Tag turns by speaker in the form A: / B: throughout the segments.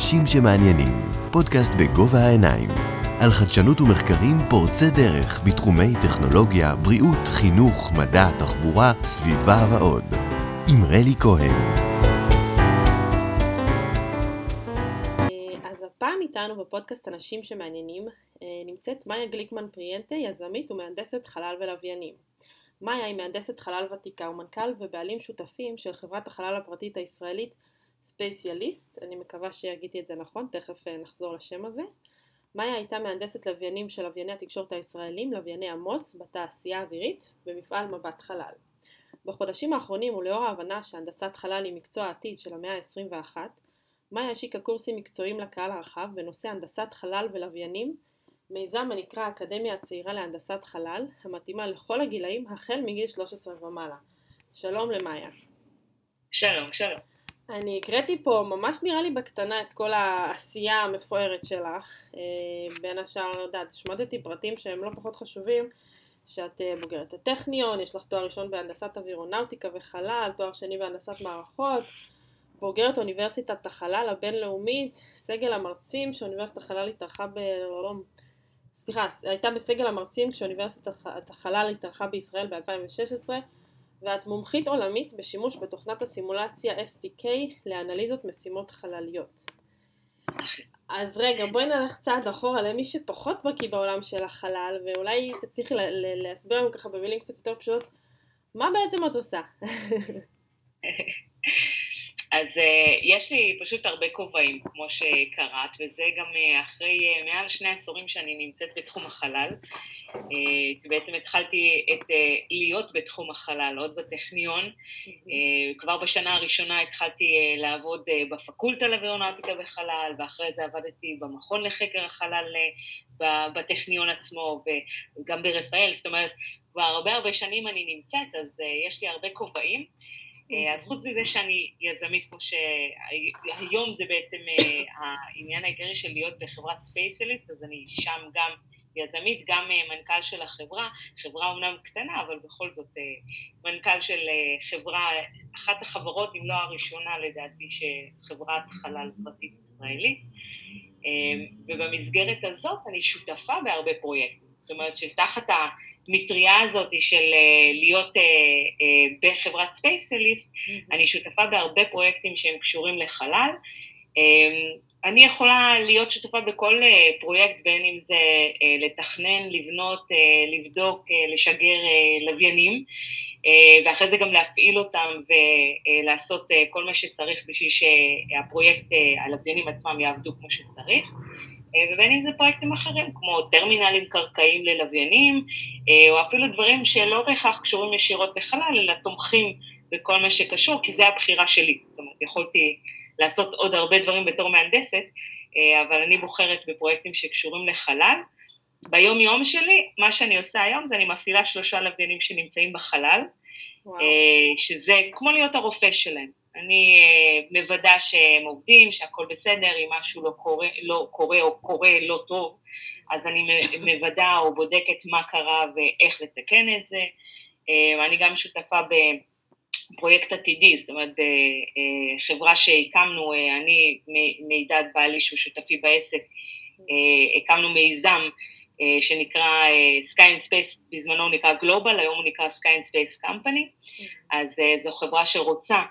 A: אנשים שמעניינים, פודקאסט בגובה העיניים, על חדשנות ומחקרים פורצי דרך בתחומי טכנולוגיה, בריאות, חינוך, מדע, תחבורה, סביבה ועוד. עם רלי כהן.
B: אז הפעם איתנו בפודקאסט אנשים שמעניינים אה, נמצאת מאיה גליקמן פריאנטה, יזמית ומהנדסת חלל ולוויינים. מאיה היא מהנדסת חלל ותיקה ומנכ"ל ובעלים שותפים של חברת החלל הפרטית הישראלית ספייסיאליסט, אני מקווה שהגיתי את זה נכון, תכף אה, נחזור לשם הזה. מאיה הייתה מהנדסת לוויינים של לווייני התקשורת הישראלים, לווייני עמוס, בתעשייה האווירית, במפעל מבט חלל. בחודשים האחרונים ולאור ההבנה שהנדסת חלל היא מקצוע העתיד של המאה ה-21, מאיה השיקה קורסים מקצועיים לקהל הרחב בנושא הנדסת חלל ולוויינים, מיזם הנקרא האקדמיה הצעירה להנדסת חלל, המתאימה לכל הגילאים החל מגיל 13 ומעלה. שלום למאיה.
C: שלום, שלום.
B: אני הקראתי פה ממש נראה לי בקטנה את כל העשייה המפוארת שלך. אה, בין השאר, יודעת, השמדתי פרטים שהם לא פחות חשובים, שאת אה, בוגרת הטכניון, יש לך תואר ראשון בהנדסת אווירונאוטיקה וחלל, תואר שני בהנדסת מערכות, בוגרת אוניברסיטת החלל הבינלאומית, סגל המרצים שאוניברסיטת החלל התארחה ב... לא, לא, סליחה, הייתה בסגל המרצים כשאוניברסיטת החלל התארחה בישראל ב-2016 ואת מומחית עולמית בשימוש בתוכנת הסימולציה SDK לאנליזות משימות חלליות. אז רגע, בואי נלך צעד אחורה למי שפחות בקיא בעולם של החלל, ואולי תצליחי להסביר לנו ככה במילים קצת יותר פשוטות, מה בעצם את עושה?
C: אז uh, יש לי פשוט הרבה כובעים, כמו שקראת, וזה גם uh, אחרי uh, מעל שני עשורים שאני נמצאת בתחום החלל. Uh, בעצם התחלתי את, uh, להיות בתחום החלל, עוד בטכניון. Uh, כבר בשנה הראשונה התחלתי uh, לעבוד uh, בפקולטה לאווירונאוטיקה וחלל, ואחרי זה עבדתי במכון לחקר החלל uh, בטכניון עצמו, וגם ברפאל, זאת אומרת, כבר הרבה הרבה שנים אני נמצאת, אז uh, יש לי הרבה כובעים. אה, אז חוץ מזה שאני יזמית, כמו שהיום זה בעצם אה, העניין העיקרי של להיות בחברת ספייסליסט, אז אני שם גם יזמית, גם אה, מנכ"ל של החברה, חברה אומנם קטנה, אבל בכל זאת מנכ"ל של חברה, אחת החברות, אם לא הראשונה לדעתי, שחברת חלל פרטית ישראלית. ובמסגרת הזאת אני שותפה בהרבה פרויקטים, זאת אומרת שתחת המטריה הזאת של אה, להיות אה, אה, בחברת ספייסליסט, mm-hmm. אני שותפה בהרבה פרויקטים שהם קשורים לחלל. אני יכולה להיות שותפה בכל פרויקט, בין אם זה לתכנן, לבנות, לבדוק, לשגר לוויינים, ואחרי זה גם להפעיל אותם ולעשות כל מה שצריך בשביל שהפרויקט, הלוויינים עצמם יעבדו כמו שצריך. אה, ובין אם זה פרויקטים אחרים, כמו טרמינלים קרקעיים ללוויינים, אה, או אפילו דברים שלא בהכרח קשורים ישירות לחלל, אלא תומכים בכל מה שקשור, כי זה הבחירה שלי. זאת אומרת, יכולתי לעשות עוד הרבה דברים בתור מהנדסת, אה, אבל אני בוחרת בפרויקטים שקשורים לחלל. ביום יום שלי, מה שאני עושה היום זה אני מפעילה שלושה לוויינים שנמצאים בחלל, וואו. שזה כמו להיות הרופא שלהם. אני אה, מוודא שהם עובדים, שהכל בסדר, אם משהו לא קורה, לא קורה או קורה לא טוב, אז אני מוודא או בודקת מה קרה ואיך לתקן את זה. אה, אני גם שותפה בפרויקט עתידי, זאת אומרת בחברה שהקמנו, אה, אני מידד בעלי שהוא שותפי בעסק, הקמנו מיזם שנקרא Sky and Space, בזמנו הוא נקרא Global, היום הוא נקרא Sky and Space Company, אז זו חברה שרוצה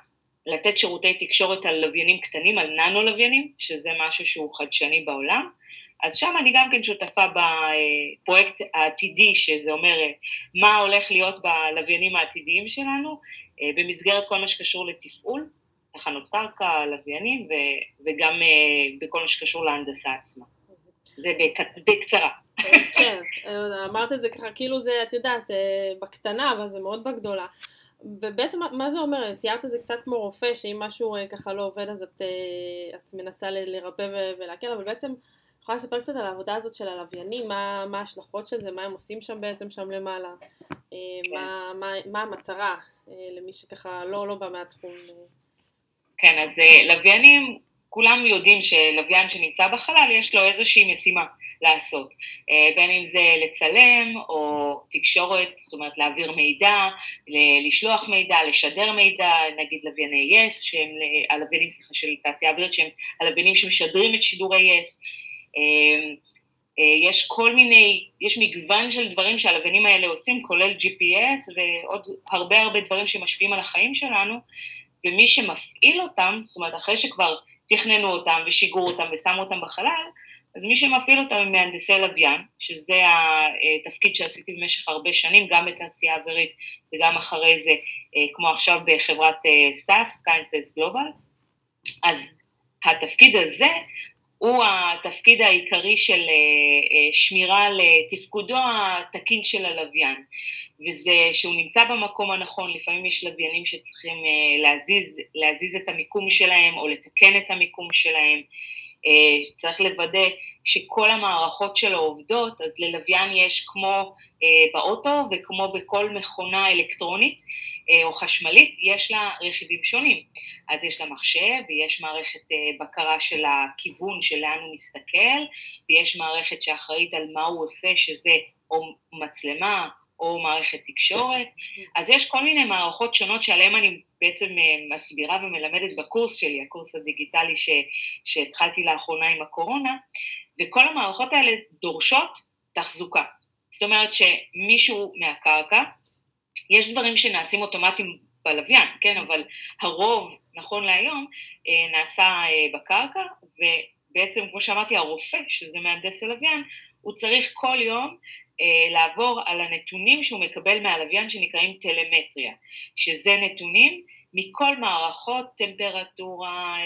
C: לתת שירותי תקשורת על לוויינים קטנים, על ננו לוויינים, שזה משהו שהוא חדשני בעולם. אז שם אני גם כן שותפה בפרויקט העתידי, שזה אומר מה הולך להיות בלוויינים העתידיים שלנו, במסגרת כל מה שקשור לתפעול, תחנות קרקע, לוויינים, וגם בכל מה שקשור להנדסה עצמה. זה בקצרה.
B: כן, אמרת את זה ככה, כאילו זה, את יודעת, בקטנה, אבל זה מאוד בגדולה. ובעצם מה זה אומר? תיארת את זה קצת כמו רופא, שאם משהו אה, ככה לא עובד אז את, אה, את מנסה לרפא ולהקל, אבל בעצם יכולה לספר קצת על העבודה הזאת של הלוויינים, מה, מה ההשלכות של זה, מה הם עושים שם בעצם שם למעלה, אה, כן. מה, מה, מה המטרה למי שככה לא, לא בא מהתחום.
C: כן, אז לוויינים כולם יודעים שלוויין שנמצא בחלל יש לו איזושהי משימה לעשות, אה, בין אם זה לצלם או תקשורת, זאת אומרת להעביר מידע, לשלוח מידע, לשדר מידע, נגיד לווייני יס, שהם הלוויינים סליחה של תעשייה אווירית, שהם הלוויינים שמשדרים את שידורי יס, אה, אה, יש כל מיני, יש מגוון של דברים שהלוויינים האלה עושים, כולל GPS ועוד הרבה הרבה דברים שמשפיעים על החיים שלנו, ומי שמפעיל אותם, זאת אומרת אחרי שכבר תכננו אותם ושיגרו אותם ושמו אותם בחלל, אז מי שמפעיל אותם הם מהנדסי לוויין, שזה התפקיד שעשיתי במשך הרבה שנים, גם בתעשייה האווירית וגם אחרי זה, אה, כמו עכשיו בחברת SAS, Science גלובל. אז התפקיד הזה הוא התפקיד העיקרי של אה, אה, שמירה לתפקודו התקין של הלוויין, וזה שהוא נמצא במקום הנכון, לפעמים יש לוויינים שצריכים אה, להזיז, להזיז את המיקום שלהם או לתקן את המיקום שלהם, צריך לוודא שכל המערכות שלו עובדות, אז ללוויין יש כמו באוטו וכמו בכל מכונה אלקטרונית, אה, או חשמלית, יש לה רכיבים שונים. אז יש לה מחשב, ויש מערכת אה, בקרה של הכיוון של לאן הוא מסתכל, ויש מערכת שאחראית על מה הוא עושה, שזה או מצלמה או מערכת תקשורת. אז יש כל מיני מערכות שונות שעליהן אני בעצם אה, מסבירה ומלמדת בקורס שלי, הקורס הדיגיטלי ש, שהתחלתי לאחרונה עם הקורונה, וכל המערכות האלה דורשות תחזוקה. זאת אומרת שמישהו מהקרקע יש דברים שנעשים אוטומטיים בלוויין, כן, אבל הרוב, נכון להיום, אה, נעשה אה, בקרקע, ובעצם, כמו שאמרתי, הרופא, שזה מהנדס הלוויין, הוא צריך כל יום אה, לעבור על הנתונים שהוא מקבל מהלוויין שנקראים טלמטריה, שזה נתונים מכל מערכות, טמפרטורה,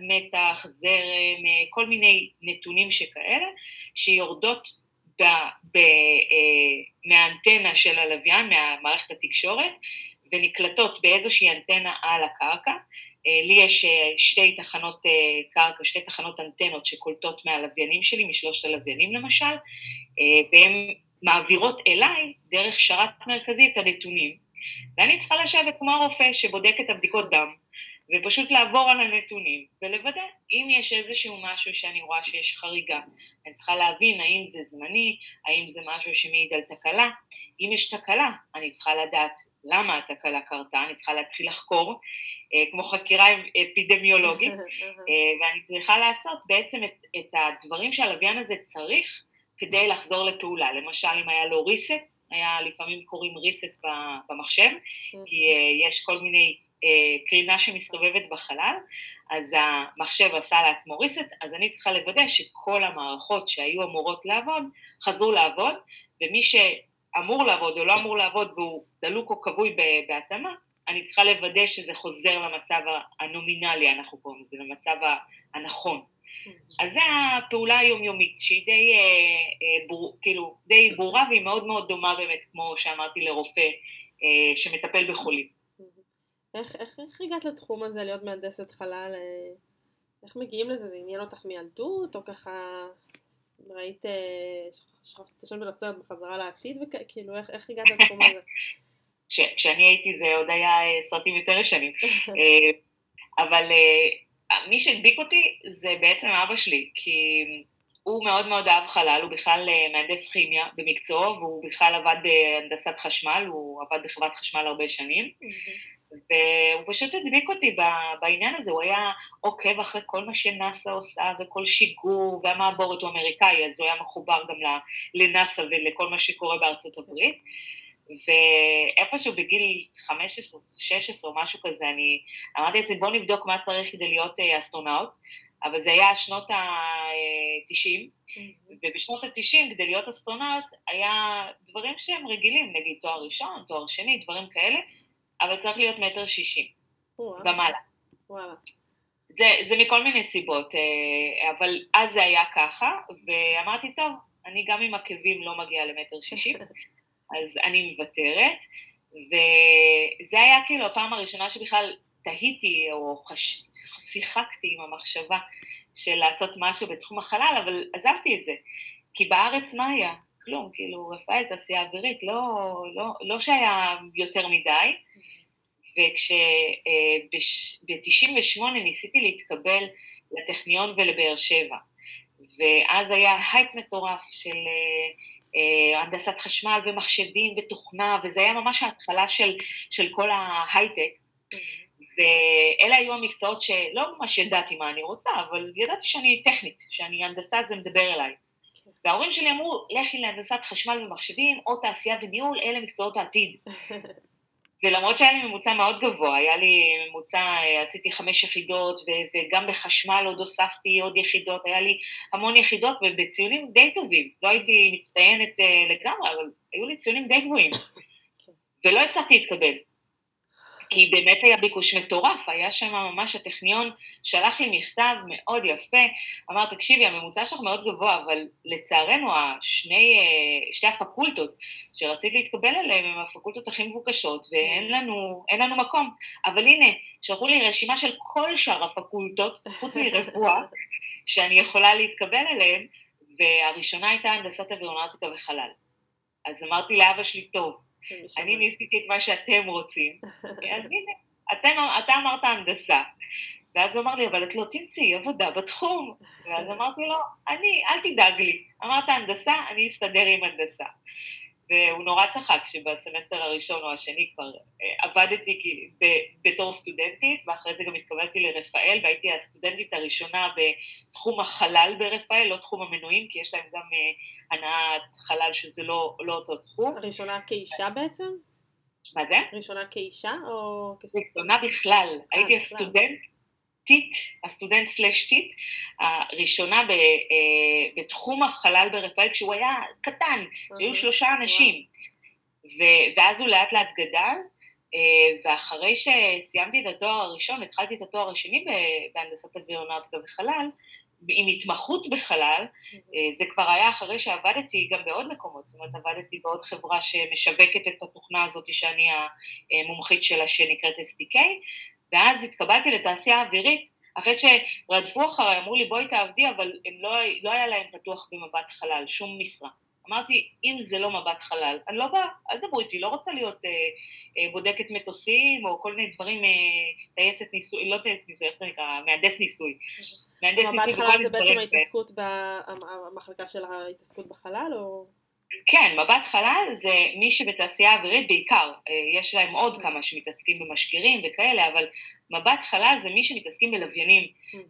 C: מתח, זרם, כל מיני נתונים שכאלה, שיורדות ב, ב, אה, מהאנטנה של הלוויין, מהמערכת התקשורת, ונקלטות באיזושהי אנטנה על הקרקע. אה, לי יש אה, שתי תחנות קרקע, שתי תחנות אנטנות שקולטות מהלוויינים שלי, משלושת הלוויינים למשל, והן מעבירות אליי דרך שרת מרכזי את הנתונים. ואני צריכה לשבת כמו הרופא שבודק את הבדיקות דם, ופשוט לעבור על הנתונים ולוודא אם יש איזשהו משהו שאני רואה שיש חריגה. אני צריכה להבין האם זה זמני, האם זה משהו שמעיד על תקלה. אם יש תקלה, אני צריכה לדעת למה התקלה קרתה, אני צריכה להתחיל לחקור, אה, כמו חקירה אפידמיולוגית, אה, ואני צריכה לעשות בעצם את, את הדברים שהלוויין הזה צריך כדי לחזור לפעולה. למשל, אם היה לו reset, היה לפעמים קוראים reset במחשב, כי אה, יש כל מיני קרינה שמסתובבת בחלל, אז המחשב עשה לעצמו reset, אז אני צריכה לוודא שכל המערכות שהיו אמורות לעבוד, חזרו לעבוד, ומי שאמור לעבוד או לא אמור לעבוד והוא דלוק או כבוי בהתאמה, אני צריכה לוודא שזה חוזר למצב הנומינלי, אנחנו קוראים לזה, למצב הנכון. אז זו הפעולה היומיומית שהיא די, אה, אה, בור, כאילו, די ברורה והיא מאוד מאוד דומה באמת, כמו שאמרתי, לרופא אה, שמטפל בחולים.
B: איך, איך, איך הגעת לתחום הזה להיות מהנדסת חלל? אה, איך מגיעים לזה? זה עניין אותך מילדות, או ככה ראית, אה, שכחת של הסרט בחזרה לעתיד, וכאילו איך, איך הגעת לתחום הזה?
C: כשאני הייתי זה עוד היה אה, סרטים יותר ישנים, אבל מי שהדביק אותי זה בעצם אבא שלי, כי הוא מאוד מאוד אהב חלל, הוא בכלל מהנדס כימיה במקצועו, והוא בכלל עבד בהנדסת חשמל, הוא עבד בחברת חשמל הרבה שנים. והוא פשוט הדביק אותי בעניין הזה, הוא היה עוקב אחרי כל מה שנאסא עושה וכל שיגור, והמעבורת הוא אמריקאי, אז הוא היה מחובר גם לנאסא ולכל מה שקורה בארצות הברית. ואיפשהו בגיל 15, 16 או משהו כזה, אני אמרתי לעצמי, בוא נבדוק מה צריך כדי להיות אה, אסטרונאוט, אבל זה היה שנות ה-90, mm-hmm. ובשנות ה-90 כדי להיות אסטרונאוט היה דברים שהם רגילים, נגיד תואר ראשון, תואר שני, דברים כאלה, אבל צריך להיות מטר שישים ומעלה. זה, זה מכל מיני סיבות, אה, אבל אז זה היה ככה, ואמרתי, טוב, אני גם עם עקבים לא מגיעה למטר שישים, אז אני מוותרת, וזה היה כאילו הפעם הראשונה שבכלל תהיתי או חש... שיחקתי עם המחשבה של לעשות משהו בתחום החלל, אבל עזבתי את זה, כי בארץ מה היה? כלום, כאילו, רפאל, תעשייה אווירית, לא, לא, לא שהיה יותר מדי, וכשב-98 אה, ניסיתי להתקבל לטכניון ולבאר שבע, ואז היה הייפ מטורף של אה, אה, הנדסת חשמל ומחשבים ותוכנה, וזה היה ממש ההתחלה של, של כל ההייטק. ואלה היו המקצועות שלא ממש ידעתי מה אני רוצה, אבל ידעתי שאני טכנית, שאני הנדסה זה מדבר אליי. וההורים שלי אמרו, לכי להנדסת חשמל ומחשבים, או תעשייה וניהול, אלה מקצועות העתיד. ולמרות שהיה לי ממוצע מאוד גבוה, היה לי ממוצע, אה, עשיתי חמש יחידות, וגם בחשמל עוד הוספתי עוד יחידות, היה לי המון יחידות ובציונים די טובים, לא הייתי מצטיינת אה, לגמרי, אבל היו לי ציונים די גבוהים, כן. ולא הצלחתי להתקבל. כי באמת היה ביקוש מטורף, היה שם ממש, הטכניון שלח לי מכתב מאוד יפה, אמר, תקשיבי, הממוצע שלך מאוד גבוה, אבל לצערנו, השני, אה, שתי הפקולטות שרצית להתקבל אליהן הן הפקולטות הכי מבוקשות, ואין לנו, לנו מקום. אבל הנה, שלחו לי רשימה של כל שאר הפקולטות, חוץ מרפואה, שאני יכולה להתקבל אליהן, והראשונה הייתה הנדסת אווירונטיקה וחלל. אז אמרתי לאבא שלי, טוב, אני ניסיתי את מה שאתם רוצים, אז הנה, אתם, אתה אמרת הנדסה. ואז הוא אמר לי, אבל את לא תמצאי עבודה בתחום. ואז אמרתי לו, אני, אל תדאג לי. אמרת הנדסה, אני אסתדר עם הנדסה. והוא נורא צחק שבסמסטר הראשון או השני כבר אה, עבדתי בתור סטודנטית, ואחרי זה גם התקבלתי לרפאל, והייתי הסטודנטית הראשונה בתחום החלל ברפאל, לא תחום המנועים, כי יש להם גם אה, הנעת חלל שזה לא, לא אותו תחום.
B: הראשונה כאישה בעצם?
C: מה זה?
B: ראשונה כאישה או
C: כסטודנט? ראשונה בכלל, הייתי הסטודנט טיט, הסטודנט slash טיט, הראשונה ב, אה, בתחום החלל ברפאל, כשהוא היה קטן, שהיו שלושה אנשים, ו, ואז הוא לאט לאט גדל, אה, ואחרי שסיימתי את התואר הראשון, התחלתי את התואר השני בהנדסת אווירונאוטיקה וחלל, עם התמחות בחלל, אה, זה כבר היה אחרי שעבדתי גם בעוד מקומות, זאת אומרת עבדתי בעוד חברה שמשווקת את התוכנה הזאת שאני המומחית שלה שנקראת SDK, ואז התקבלתי לתעשייה האווירית, אחרי שרדפו אחריי, אמרו לי בואי תעבדי, אבל לא, לא היה להם פתוח במבט חלל, שום משרה. אמרתי, אם זה לא מבט חלל, אני לא באה, אל תדברו איתי, לא רוצה להיות אה, אה, בודקת מטוסים או כל מיני דברים, אה, טייסת ניסוי, לא טייסת ניסוי, איך זה נקרא? מהנדס ניסוי.
B: מהנדס ניסוי. מבט חלל זה בעצם ההתעסקות, המחלקה של ההתעסקות בחלל, או...?
C: כן, מבט חלל זה מי שבתעשייה האווירית בעיקר, אה, יש להם עוד כמה שמתעסקים במשגרים וכאלה, אבל מבט חלל זה מי שמתעסקים בלוויינים.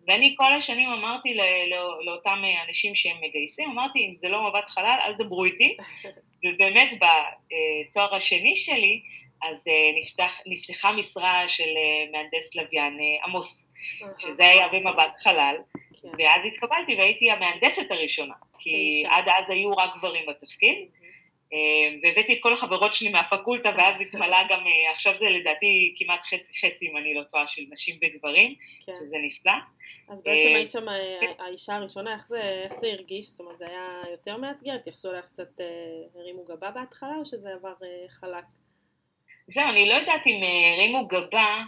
C: ואני כל השנים אמרתי לא, לאותם אנשים שהם מגייסים, אמרתי, אם זה לא מבט חלל, אל תדברו איתי. ובאמת בתואר השני שלי, אז אה, נפתח, נפתחה משרה של אה, מהנדס לוויין עמוס, שזה היה במבט חלל, כן. ואז התקבלתי והייתי המהנדסת הראשונה. כי עד אז היו רק גברים בתפקיד, אה, והבאתי את כל החברות שלי מהפקולטה, ואז התמלא גם, אה, עכשיו זה לדעתי כמעט חצי חצי, אם אני לא טועה, של נשים וגברים, כן. שזה נפלא.
B: אז בעצם אה, היית שם האישה הראשונה, איך זה, איך זה הרגיש? זאת אומרת, זה היה יותר מאתגר? התייחסו אליך קצת, הרימו גבה בהתחלה, או שזה עבר חלק?
C: זהו, אני לא יודעת אם הרימו גבה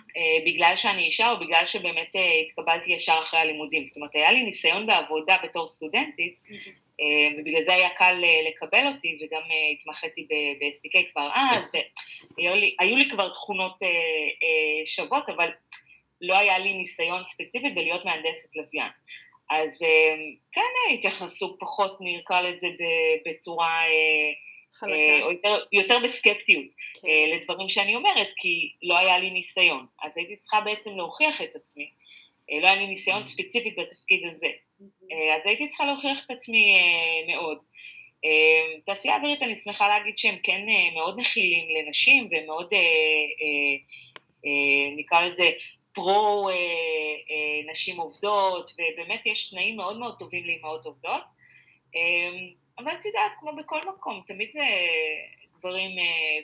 C: בגלל שאני אישה, או בגלל שבאמת התקבלתי ישר אחרי הלימודים. זאת אומרת, היה לי ניסיון בעבודה בתור סטודנטית, אה, ובגלל זה היה קל אה, לקבל אותי, וגם אה, התמחיתי ב-SDK כבר אז, והיו לי, לי כבר תכונות שוות, אבל לא היה לי ניסיון ספציפי בלהיות מהנדסת לוויין. אז כן התייחסו פחות, נקרא לזה, בצורה... חלקה. או יותר, יותר בסקפטיות כן. לדברים שאני אומרת, כי לא היה לי ניסיון. אז הייתי צריכה בעצם להוכיח את עצמי. לא היה לי ניסיון ספציפית בתפקיד הזה. אה, אז הייתי צריכה להוכיח את עצמי אה, מאוד. אה, תעשייה אווירית, אני שמחה להגיד שהם כן מאוד מכילים לנשים ומאוד, נקרא לזה, פרו נשים עובדות, ובאמת יש תנאים מאוד מאוד טובים לאימהות עובדות. אבל את יודעת, כמו בכל מקום, תמיד זה גברים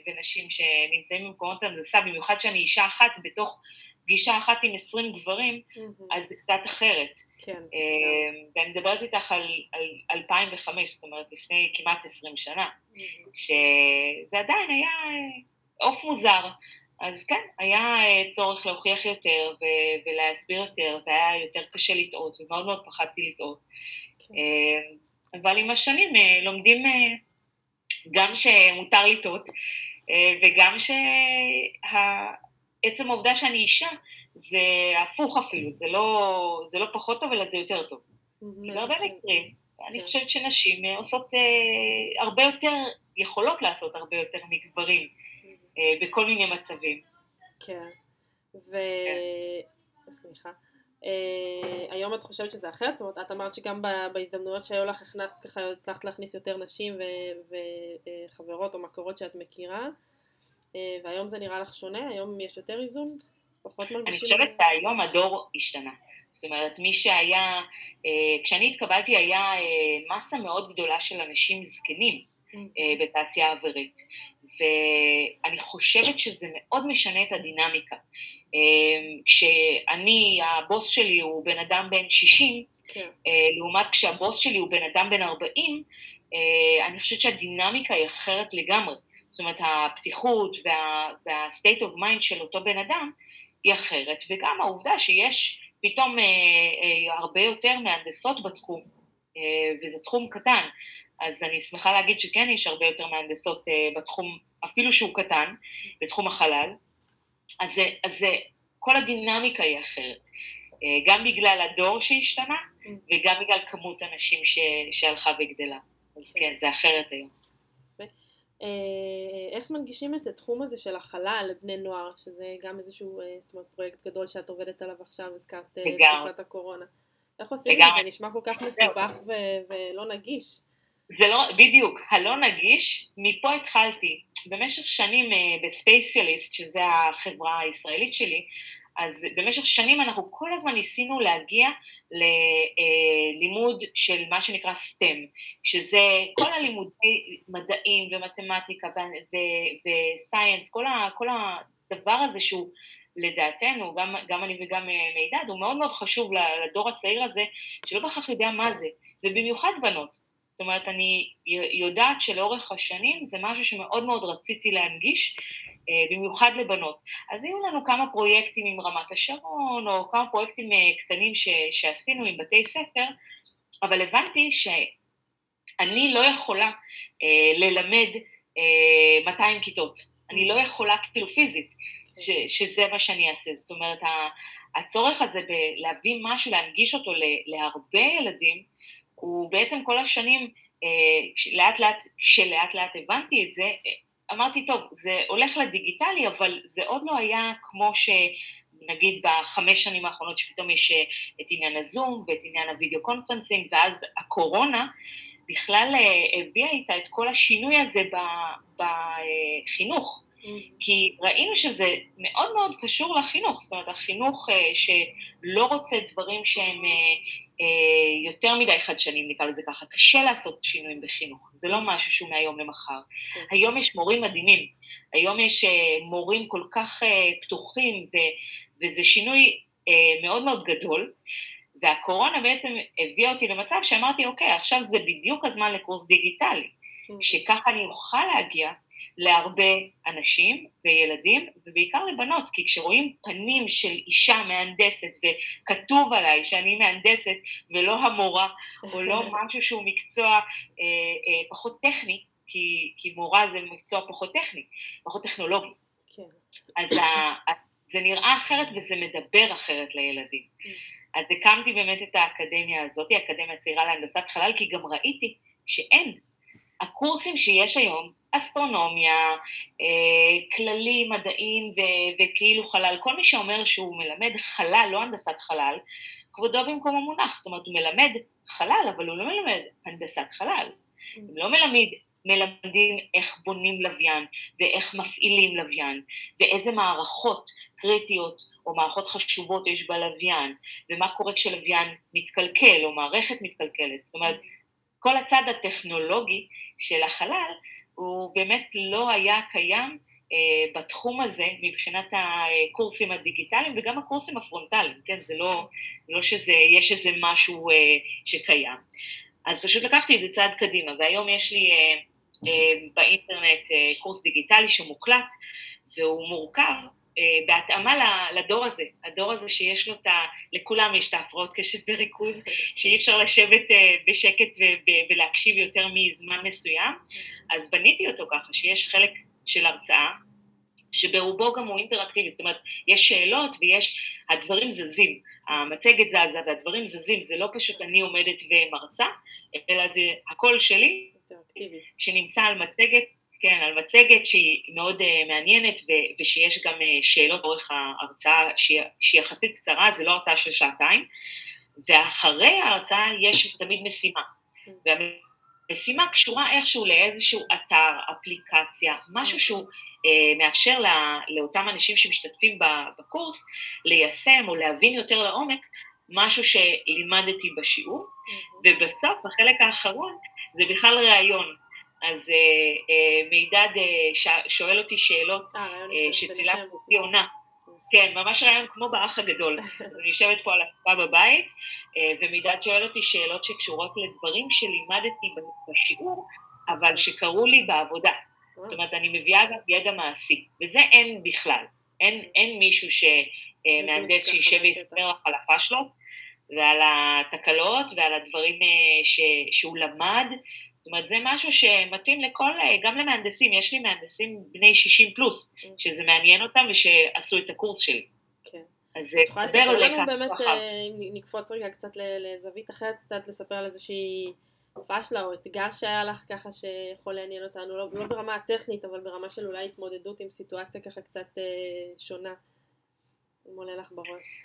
C: ונשים שנמצאים במקומות הנדסה, במיוחד שאני אישה אחת בתוך פגישה אחת עם 20 גברים, mm-hmm. אז זה קצת אחרת. כן. אה, ואני מדברת איתך על, על 2005, זאת אומרת לפני כמעט 20 שנה, mm-hmm. שזה עדיין היה אה, עוף מוזר. אז כן, היה אה, צורך להוכיח יותר ו- ולהסביר יותר, והיה יותר קשה לטעות, ומאוד מאוד פחדתי לטעות. כן. אבל עם השנים לומדים גם שמותר לטעות, וגם שה... עצם העובדה שאני אישה, זה הפוך אפילו, זה לא, זה לא פחות טוב, אלא זה יותר טוב. בהרבה מקרים, אני כן. חושבת שנשים אה, עושות אה, הרבה יותר, יכולות לעשות הרבה יותר מגברים אה, בכל מיני מצבים.
B: כן, ו... כן. סליחה. Uh, היום את חושבת שזה אחרת? זאת אומרת, את אמרת שגם בהזדמנויות שהיו לך הכנסת ככה, הצלחת להכניס יותר נשים וחברות או מכורות שאת מכירה, uh, והיום זה נראה לך שונה? היום יש יותר איזון?
C: פחות מרגישים? אני חושבת שהיום הדור השתנה. זאת אומרת, מי שהיה, uh, כשאני התקבלתי היה מסה מאוד גדולה של אנשים זקנים uh, בתעשייה האווירית, ואני חושבת שזה מאוד משנה את הדינמיקה. אמ, כשאני, הבוס שלי הוא בן אדם בן 60, כן. אה, לעומת כשהבוס שלי הוא בן אדם בן 40, אה, אני חושבת שהדינמיקה היא אחרת לגמרי. זאת אומרת, הפתיחות וה, וה-state of mind של אותו בן אדם היא אחרת, וגם העובדה שיש פתאום אה, הרבה יותר מהנדסות בתחום, וזה תחום קטן, אז אני שמחה להגיד שכן יש הרבה יותר מהנדסות בתחום, אפילו שהוא קטן, בתחום החלל, אז, זה, אז זה, כל הדינמיקה היא אחרת, אה, גם בגלל הדור שהשתנה mm. וגם בגלל כמות הנשים ש, שהלכה וגדלה, אז כן, זה אחרת היום.
B: אה, איך מנגישים את התחום הזה של החלל לבני נוער, שזה גם איזשהו, אה, זאת אומרת, פרויקט גדול שאת עובדת עליו עכשיו, הזכרת תקופת הקורונה. איך עושים את זה? זה נשמע כל כך מסובך ולא נגיש.
C: זה לא, בדיוק, הלא נגיש, מפה התחלתי. במשך שנים אה, בספייסיאליסט, שזה החברה הישראלית שלי, אז במשך שנים אנחנו כל הזמן ניסינו להגיע ללימוד של מה שנקרא STEM, שזה כל הלימודי מדעים ומתמטיקה וסייאנס, כל, כל הדבר הזה שהוא לדעתנו, גם, גם אני וגם אה, מידד, הוא מאוד מאוד חשוב לדור הצעיר הזה, שלא בהכרח יודע מה זה, ובמיוחד בנות. זאת אומרת, אני יודעת שלאורך השנים זה משהו שמאוד מאוד רציתי להנגיש, אה, במיוחד לבנות. אז היו לנו כמה פרויקטים עם רמת השרון, או כמה פרויקטים אה, קטנים ש, שעשינו עם בתי ספר, אבל הבנתי שאני לא יכולה אה, ללמד אה, 200 כיתות. אני לא יכולה כאילו פיזית, ש, שזה מה שאני אעשה. זאת אומרת, הצורך הזה בלהביא משהו, להנגיש אותו להרבה ילדים, הוא בעצם כל השנים, אה, לאט לאט, כשלאט לאט הבנתי את זה, אמרתי, טוב, זה הולך לדיגיטלי, אבל זה עוד לא היה כמו שנגיד בחמש שנים האחרונות שפתאום יש אה, את עניין הזום ואת עניין ה video conferencing, ואז הקורונה בכלל אה, הביאה איתה את כל השינוי הזה בחינוך. כי ראינו שזה מאוד מאוד קשור לחינוך, זאת אומרת החינוך אה, שלא רוצה דברים שהם אה, אה, יותר מדי חדשנים, נקרא לזה ככה, קשה לעשות שינויים בחינוך, זה לא משהו שהוא מהיום למחר. כן. היום יש מורים מדהימים, היום יש מורים כל כך פתוחים וזה שינוי מאוד מאוד גדול. והקורונה בעצם הביאה אותי למצב שאמרתי, אוקיי, עכשיו זה בדיוק הזמן לקורס דיגיטלי, שככה אני אוכל להגיע להרבה אנשים וילדים, ובעיקר לבנות, כי כשרואים פנים של אישה מהנדסת וכתוב עליי שאני מהנדסת ולא המורה, או לא משהו שהוא מקצוע אה, אה, פחות טכני, כי, כי מורה זה מקצוע פחות טכני, פחות טכנולוגי. כן. אז ה, זה נראה אחרת וזה מדבר אחרת לילדים. Mm. אז הקמתי באמת את האקדמיה הזאת, האקדמיה צעירה להנדסת חלל, כי גם ראיתי שאין. הקורסים שיש היום אסטרונומיה, אה, כללים, מדעים ו- וכאילו חלל, כל מי שאומר שהוא מלמד חלל, לא הנדסת חלל, כבודו במקום המונח, זאת אומרת הוא מלמד חלל, אבל הוא לא מלמד הנדסת חלל, mm. הם לא מלמד, מלמדים איך בונים לוויין ואיך מפעילים לוויין ואיזה מערכות קריטיות או מערכות חשובות יש בלוויין ומה קורה כשלוויין מתקלקל או מערכת מתקלקלת, זאת אומרת כל הצד הטכנולוגי של החלל הוא באמת לא היה קיים אה, בתחום הזה מבחינת הקורסים הדיגיטליים וגם הקורסים הפרונטליים, כן? זה לא, לא שיש איזה משהו אה, שקיים. אז פשוט לקחתי את זה צעד קדימה, והיום יש לי אה, באינטרנט קורס דיגיטלי שמוקלט, והוא מורכב בהתאמה לדור הזה, הדור הזה שיש לו את ה... לכולם יש את ההפרעות קשב וריכוז, שאי אפשר לשבת אה, בשקט ולהקשיב יותר מזמן מסוים, אז בניתי אותו ככה, שיש חלק של הרצאה, שברובו גם הוא אינטראקטיבי, זאת אומרת, יש שאלות ויש, הדברים זזים, המצגת זזה והדברים זזים, זה לא פשוט אני עומדת ומרצה, אלא זה הקול שלי, שנמצא על מצגת, כן, על מצגת שהיא מאוד uh, מעניינת ו- ושיש גם uh, שאלות אורך ההרצאה שהיא יחסית קצרה, זה לא הרצאה של שעתיים, ואחרי ההרצאה יש תמיד משימה. והמשימה קשורה איכשהו לאיזשהו אתר, אפליקציה, משהו שהוא אה, מאפשר לא, לאותם אנשים שמשתתפים בקורס ליישם או להבין יותר לעומק משהו שלימדתי בשיעור, ובסוף, בחלק האחרון, זה בכלל ראיון. אז אה, אה, מידד אה, ש, שואל אותי שאלות אה, אה, שצילמתי עונה. כן, ממש רעיון כמו באח הגדול. אני יושבת פה על הספה בבית, אה, ומידד שואל אותי שאלות שקשורות לדברים שלימדתי בשיעור, אבל שקרו לי בעבודה. זאת אומרת, אני מביאה גם ידע מעשי, וזה אין בכלל. אין, אין מישהו שמהנדס שישב ויספר לך על הפשלות ועל התקלות ועל הדברים אה, ש, שהוא למד. זאת אומרת, זה משהו שמתאים לכל, אה, גם למהנדסים, יש לי מהנדסים בני 60 פלוס, mm. שזה מעניין אותם ושעשו את הקורס שלי.
B: כן. אז את יכולה לספר לנו באמת, אם נקפוץ רגע קצת לזווית אחרת, קצת לספר על איזושהי... פשלה או אתגר שהיה לך ככה שיכול לעניין אותנו, לא, לא ברמה הטכנית, אבל ברמה של אולי התמודדות עם סיטואציה ככה קצת אה, שונה, אם עולה לך בראש.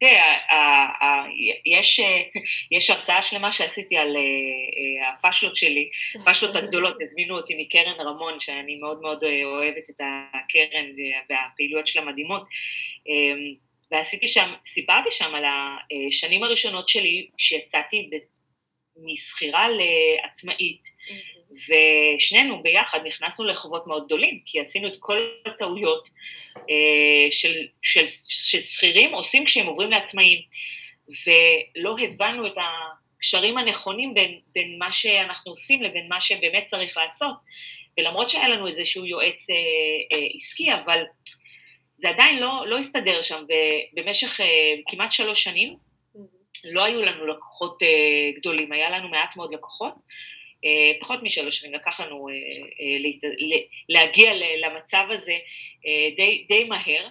C: תראה, יש, הרצאה שלמה שעשיתי על אה, אה, הפשלות שלי, הפשלות הגדולות, הזמינו אותי מקרן רמון, שאני מאוד מאוד אוהבת את הקרן והפעילויות שלה מדהימות. אמ, ועשיתי שם, סיפרתי שם על השנים הראשונות שלי שיצאתי משכירה לעצמאית. ושנינו ביחד נכנסנו לחובות מאוד גדולים, כי עשינו את כל הטעויות אה, של, של, של שכירים עושים כשהם עוברים לעצמאים, ולא הבנו את הקשרים הנכונים בין, בין מה שאנחנו עושים לבין מה שבאמת צריך לעשות, ולמרות שהיה לנו איזשהו יועץ אה, אה, עסקי, אבל זה עדיין לא, לא הסתדר שם, ובמשך uh, כמעט שלוש שנים mm-hmm. לא היו לנו לקוחות uh, גדולים, היה לנו מעט מאוד לקוחות, פחות משלוש שנים, לקח לנו uh, להת, להגיע למצב הזה די, די מהר,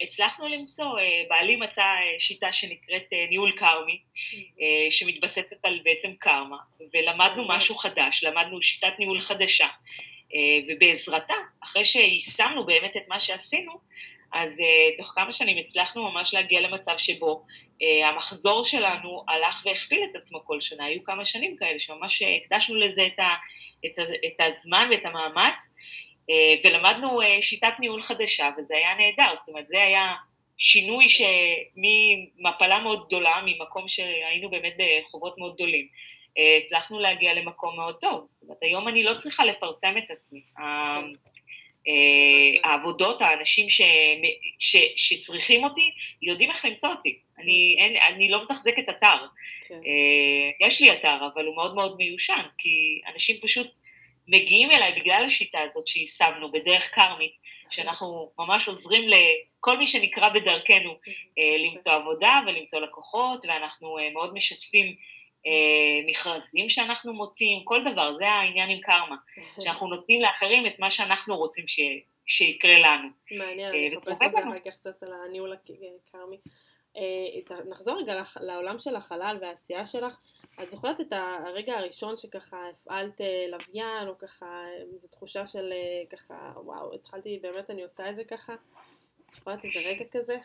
C: והצלחנו למצוא, בעלי מצא שיטה שנקראת ניהול קרמי, mm-hmm. שמתבססת על בעצם קרמה, ולמדנו mm-hmm. משהו חדש, למדנו שיטת ניהול חדשה. אה, ובעזרתה, אחרי שיישמנו באמת את מה שעשינו, אז uh, תוך כמה שנים הצלחנו ממש להגיע למצב שבו uh, המחזור שלנו הלך והכפיל את עצמו כל שנה, היו כמה שנים כאלה שממש הקדשנו לזה את, ה, את, ה, את הזמן ואת המאמץ, uh, ולמדנו uh, שיטת ניהול חדשה, וזה היה נהדר, זאת אומרת זה היה שינוי ממפלה מאוד גדולה, ממקום שהיינו באמת בחובות מאוד גדולים, אה, הצלחנו להגיע למקום מאוד טוב. זאת אומרת, היום אני לא צריכה לפרסם את עצמי. כן. אה, העבודות, האנשים ש, ש, שצריכים אותי, יודעים איך למצוא אותי. אני, אין, אני לא מתחזקת אתר. כן. אה, יש לי אתר, אבל הוא מאוד מאוד מיושן, כי אנשים פשוט מגיעים אליי בגלל השיטה הזאת שיישמנו בדרך קרמית, שאנחנו ממש עוזרים לכל מי שנקרא בדרכנו כן. למצוא עבודה ולמצוא לקוחות, ואנחנו מאוד משתפים אה, מכרזים שאנחנו מוצאים, כל דבר, זה העניין עם קרמה, שאנחנו נותנים לאחרים את מה שאנחנו רוצים ש... שיקרה לנו.
B: מעניין, אני אחפש את זה אחר כך קצת על הניהול הקרמי. אה, נחזור רגע לעולם של החלל והעשייה שלך. את זוכרת את הרגע הראשון שככה הפעלת אה, לוויין, או ככה, איזו תחושה של ככה, וואו, התחלתי, באמת אני עושה את זה ככה? את זוכרת איזה רגע כזה?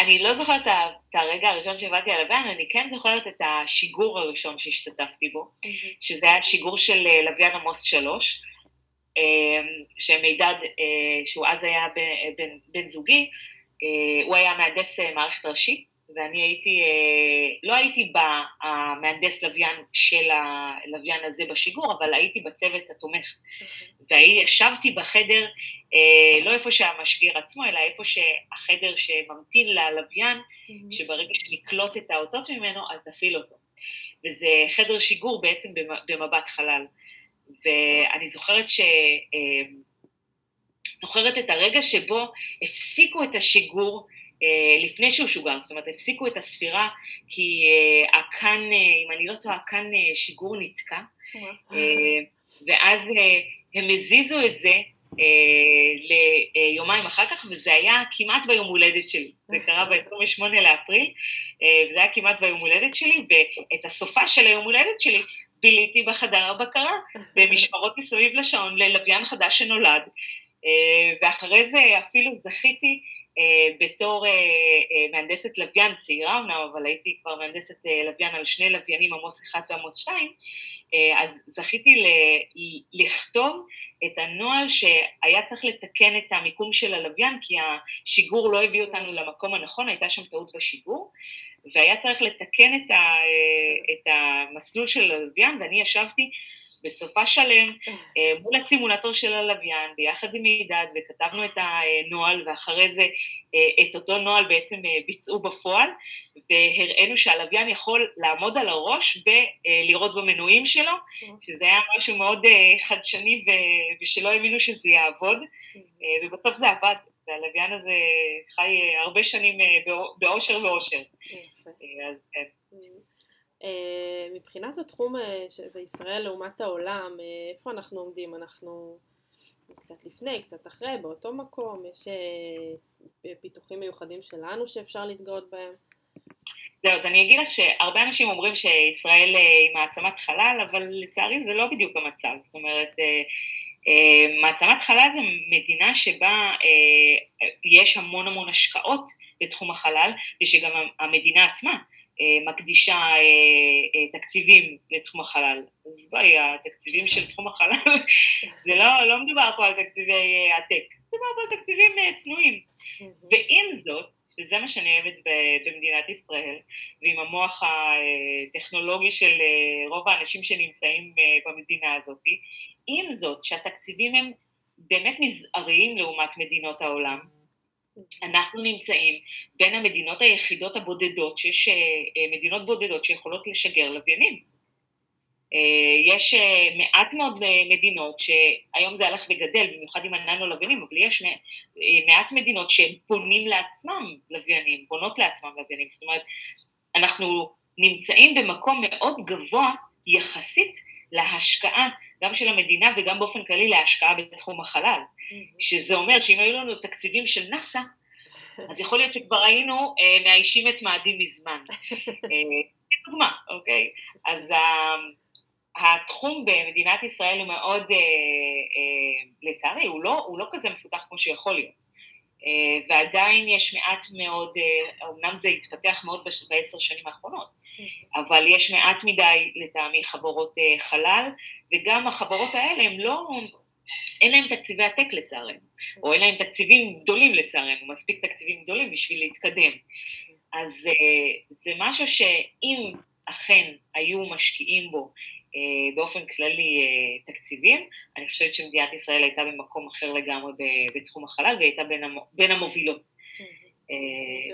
C: אני לא זוכרת את הרגע הראשון שהבאתי על לוויין, אני כן זוכרת את השיגור הראשון שהשתתפתי בו, שזה היה שיגור של אה, לוויין עמוס שלוש, אה, שמידד, אה, שהוא אז היה בן, בן זוגי, הוא היה מהנדס מערכת ראשית, ואני הייתי, לא הייתי במהנדס לוויין של הלוויין הזה בשיגור, אבל הייתי בצוות התומך. וישבתי בחדר, לא איפה שהמשגר עצמו, אלא איפה שהחדר שממתין ללוויין, שברגע שנקלוט את האותות ממנו, אז נפעיל אותו. וזה חדר שיגור בעצם במבט חלל. ואני זוכרת ש... זוכרת את הרגע שבו הפסיקו את השיגור אה, לפני שהוא שוגר, זאת אומרת הפסיקו את הספירה כי אה, הכאן, אה, אם אני לא טועה, הכאן שיגור נתקע. ואז הם הזיזו את זה ליומיים אחר כך, וזה היה כמעט ביום הולדת שלי. זה קרה ב-28 לאפריל, וזה היה כמעט ביום הולדת שלי, ואת הסופה של היום הולדת שלי ביליתי בחדר הבקרה, במשמרות מסביב לשעון ללוויין חדש שנולד, ואחרי זה אפילו זכיתי בתור מהנדסת לוויין צעירה אמנם, אבל הייתי כבר מהנדסת לוויין על שני לוויינים, עמוס 1 ועמוס 2, אז זכיתי לכתוב את הנוהל שהיה צריך לתקן את המיקום של הלוויין, כי השיגור לא הביא אותנו למקום הנכון, הייתה שם טעות בשיגור, והיה צריך לתקן את, ה, את המסלול של הלוויין, ואני ישבתי בסופה שלם מול הסימולטור של הלוויין, ביחד עם מידד, וכתבנו את הנוהל, ואחרי זה את אותו נוהל בעצם ביצעו בפועל, והראינו שהלוויין יכול לעמוד על הראש ולראות במנועים שלו, שזה היה משהו מאוד חדשני ושלא האמינו שזה יעבוד, ובסוף זה עבד. והלוויין הזה חי הרבה שנים באושר ואושר.
B: אז כן. מבחינת התחום בישראל לעומת העולם, איפה אנחנו עומדים? אנחנו קצת לפני, קצת אחרי, באותו מקום? יש פיתוחים מיוחדים שלנו שאפשר להתגאות בהם?
C: זהו, אז אני אגיד לך שהרבה אנשים אומרים שישראל היא מעצמת חלל, אבל לצערי זה לא בדיוק המצב. זאת אומרת, מעצמת חלל זה מדינה שבה יש המון המון השקעות בתחום החלל, ושגם המדינה עצמה מקדישה תקציבים לתחום החלל. אז בואי, התקציבים של תחום החלל, זה לא, לא מדובר פה על תקציבי עתק, מדובר פה על תקציבים צנועים. ועם זאת, שזה מה שאני אוהבת במדינת ישראל, ועם המוח הטכנולוגי של רוב האנשים שנמצאים במדינה הזאת, עם זאת, שהתקציבים הם באמת מזעריים לעומת מדינות העולם, אנחנו נמצאים בין המדינות היחידות הבודדות, שיש מדינות בודדות שיכולות לשגר לוויינים. יש מעט מאוד מדינות שהיום זה הלך וגדל, במיוחד עם הננו לוויינים, אבל יש מעט מדינות שהן בונים לעצמם לוויינים, בונות לעצמם לוויינים, זאת אומרת, אנחנו נמצאים במקום מאוד גבוה יחסית להשקעה גם של המדינה וגם באופן כללי להשקעה בתחום החלל, שזה אומר שאם היו לנו תקציבים של נאס"א, אז יכול להיות שכבר היינו אה, מאיישים את מאדים מזמן. דוגמה, אוקיי? אז התחום במדינת ישראל הוא מאוד, אה, אה, לצערי, הוא לא, הוא לא כזה מפותח כמו שיכול להיות. אה, ועדיין יש מעט מאוד, אה, אמנם זה התפתח מאוד בעשר שנים האחרונות, אבל יש מעט מדי לטעמי חברות אה, חלל, וגם החברות האלה הם לא, אין להם תקציבי עתק לצערנו, או אין להם תקציבים גדולים לצערנו, מספיק תקציבים גדולים בשביל להתקדם. אז זה משהו שאם אכן היו משקיעים בו באופן כללי תקציבים, אני חושבת שמדינת ישראל הייתה במקום אחר לגמרי בתחום החלל, והיא הייתה בין, בין המובילות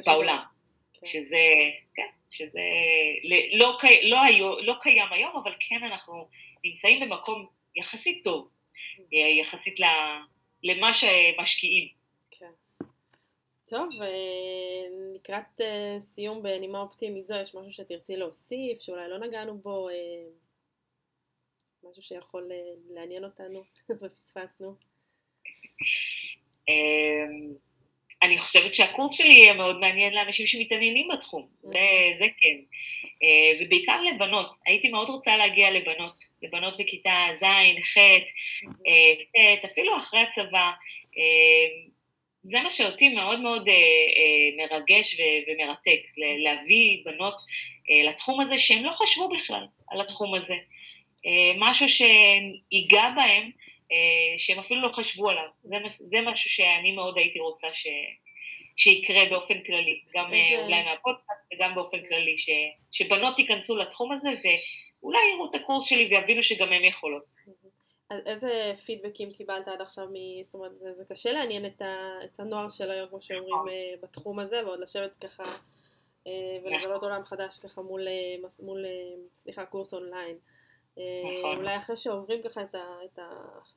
C: בעולם, כן. שזה, כן, שזה לא, לא, לא, לא קיים היום, אבל כן אנחנו נמצאים במקום יחסית טוב, יחסית למה שמשקיעים.
B: כן. טוב, לקראת סיום בנימה אופטימית זו, יש משהו שתרצי להוסיף, שאולי לא נגענו בו, משהו שיכול לעניין אותנו ופספסנו?
C: אני חושבת שהקורס שלי יהיה מאוד מעניין לאנשים שמתעניינים בתחום, זה, זה כן. ובעיקר לבנות, הייתי מאוד רוצה להגיע לבנות, לבנות בכיתה ז', ח', ט', אפילו אחרי הצבא. זה מה שאותי מאוד מאוד מרגש ומרתק, להביא בנות לתחום הזה שהם לא חשבו בכלל על התחום הזה. משהו שיגע בהם, שהם אפילו לא חשבו עליו. זה, זה משהו שאני מאוד הייתי רוצה ש, שיקרה באופן כללי, גם איזה... אולי מהפודקאסט וגם באופן כללי, ש, שבנות ייכנסו לתחום הזה ואולי יראו את הקורס שלי ויבינו שגם הם יכולות.
B: אז איזה פידבקים קיבלת עד עכשיו, מ... זאת אומרת, זה, זה קשה לעניין את, ה, את הנוער של היום, כמו שאומרים, נכון. בתחום הזה, ועוד לשבת ככה ולגלות נכון. עולם חדש ככה מול, מול סליחה, קורס אונליין. נכון. אולי אחרי שעוברים ככה את, ה, את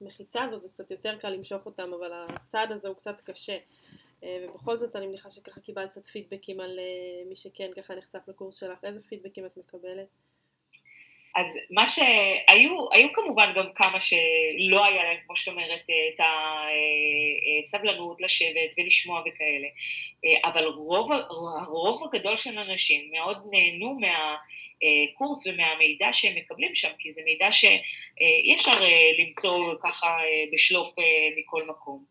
B: המחיצה הזאת זה קצת יותר קל למשוך אותם, אבל הצעד הזה הוא קצת קשה. ובכל זאת אני מניחה שככה קיבלת קצת פידבקים על מי שכן ככה נחשף לקורס שלך, איזה פידבקים את מקבלת?
C: אז מה שהיו, היו כמובן גם כמה שלא היה להם, כמו שאת אומרת, את הסבלנות לשבת ולשמוע וכאלה, אבל רוב, הרוב הגדול של אנשים מאוד נהנו מהקורס ומהמידע שהם מקבלים שם, כי זה מידע שאי אפשר למצוא ככה בשלוף מכל מקום.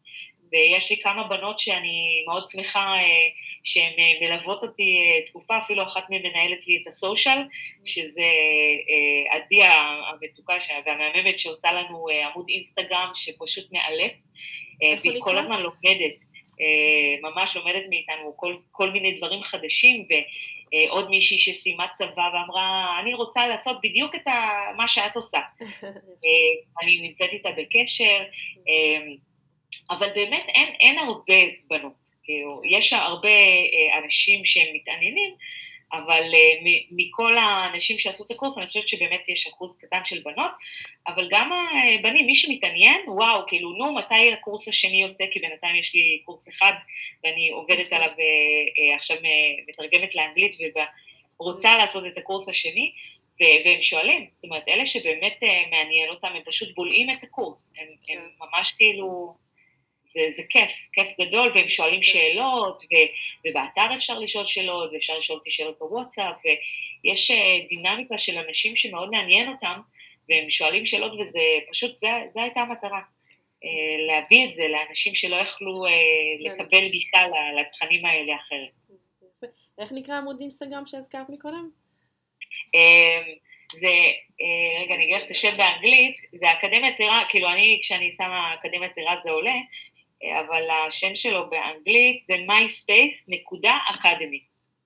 C: ויש לי כמה בנות שאני מאוד שמחה אה, שהן אה, מלוות אותי אה, תקופה, אפילו אחת מהן מנהלת לי את הסושיאל, שזה עדי המתוקה והמהממת שעושה לנו עמוד אינסטגרם שפשוט מאלף, והיא כל הזמן לומדת, ממש לומדת מאיתנו כל, כל מיני דברים חדשים, ועוד מישהי שסיימה צבא ואמרה, אני רוצה לעשות בדיוק את מה שאת עושה. אני נמצאת איתה בקשר. אבל באמת אין, אין הרבה בנות, כאילו, יש הרבה אה, אנשים שהם מתעניינים, אבל אה, מכל האנשים שעשו את הקורס, אני חושבת שבאמת יש אחוז קטן של בנות, אבל גם הבנים, מי שמתעניין, וואו, כאילו, נו, מתי הקורס השני יוצא? כי בינתיים יש לי קורס אחד, ואני עובדת עליו אה, עכשיו מתרגמת לאנגלית, ורוצה לעשות את הקורס השני, והם שואלים, זאת אומרת, אלה שבאמת מעניין אותם, הם פשוט בולעים את הקורס, הם, הם כן. ממש כאילו... זה, זה כיף, כיף גדול, והם שואלים. שאלות, ו, ובאתר אפשר לשאול שאלות, ואפשר לשאול אותי שאלות בוואטסאפ, ויש אה, דינמיקה של אנשים שמאוד מעניין אותם, והם שואלים שאלות, וזה פשוט, זו הייתה המטרה. אה, להביא את זה לאנשים שלא יכלו אה, כן. לקבל גישה לתכנים האלה אחרת.
B: איך נקרא עמוד אינסטגרם שהזכרת מקודם?
C: זה, רגע, אני אגיד לך את השם באנגלית, זה אקדמיה צעירה, כאילו אני, כשאני שמה אקדמיה צעירה זה עולה, אבל השם שלו באנגלית זה myspace.academy.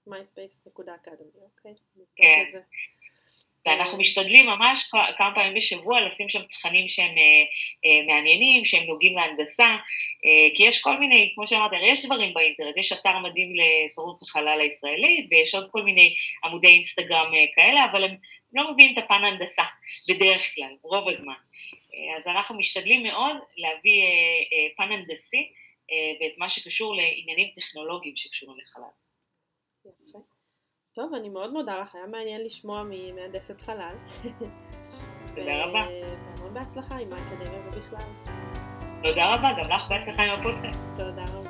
B: myspace.academy, אוקיי.
C: כן. ואנחנו משתדלים ממש כמה פעמים בשבוע לשים שם תכנים שהם אה, אה, מעניינים, שהם נוגעים להנדסה, אה, כי יש כל מיני, כמו שאמרת, יש דברים באינטרנט, יש אתר מדהים לסוכנות החלל הישראלית, ויש עוד כל מיני עמודי אינסטגרם כאלה, אבל הם לא מביאים את הפן ההנדסה, בדרך כלל, רוב הזמן. אז אנחנו משתדלים מאוד להביא אה, אה, פן הנדסי אה, ואת מה שקשור לעניינים טכנולוגיים שקשורים לחלל.
B: יפה. טוב, אני מאוד מודה לך, היה מעניין לשמוע ממהנדסת חלל.
C: תודה רבה.
B: והמון בהצלחה עם האקדמיה ובכלל.
C: תודה רבה, גם לך בהצלחה עם הפודקאסט.
B: תודה רבה.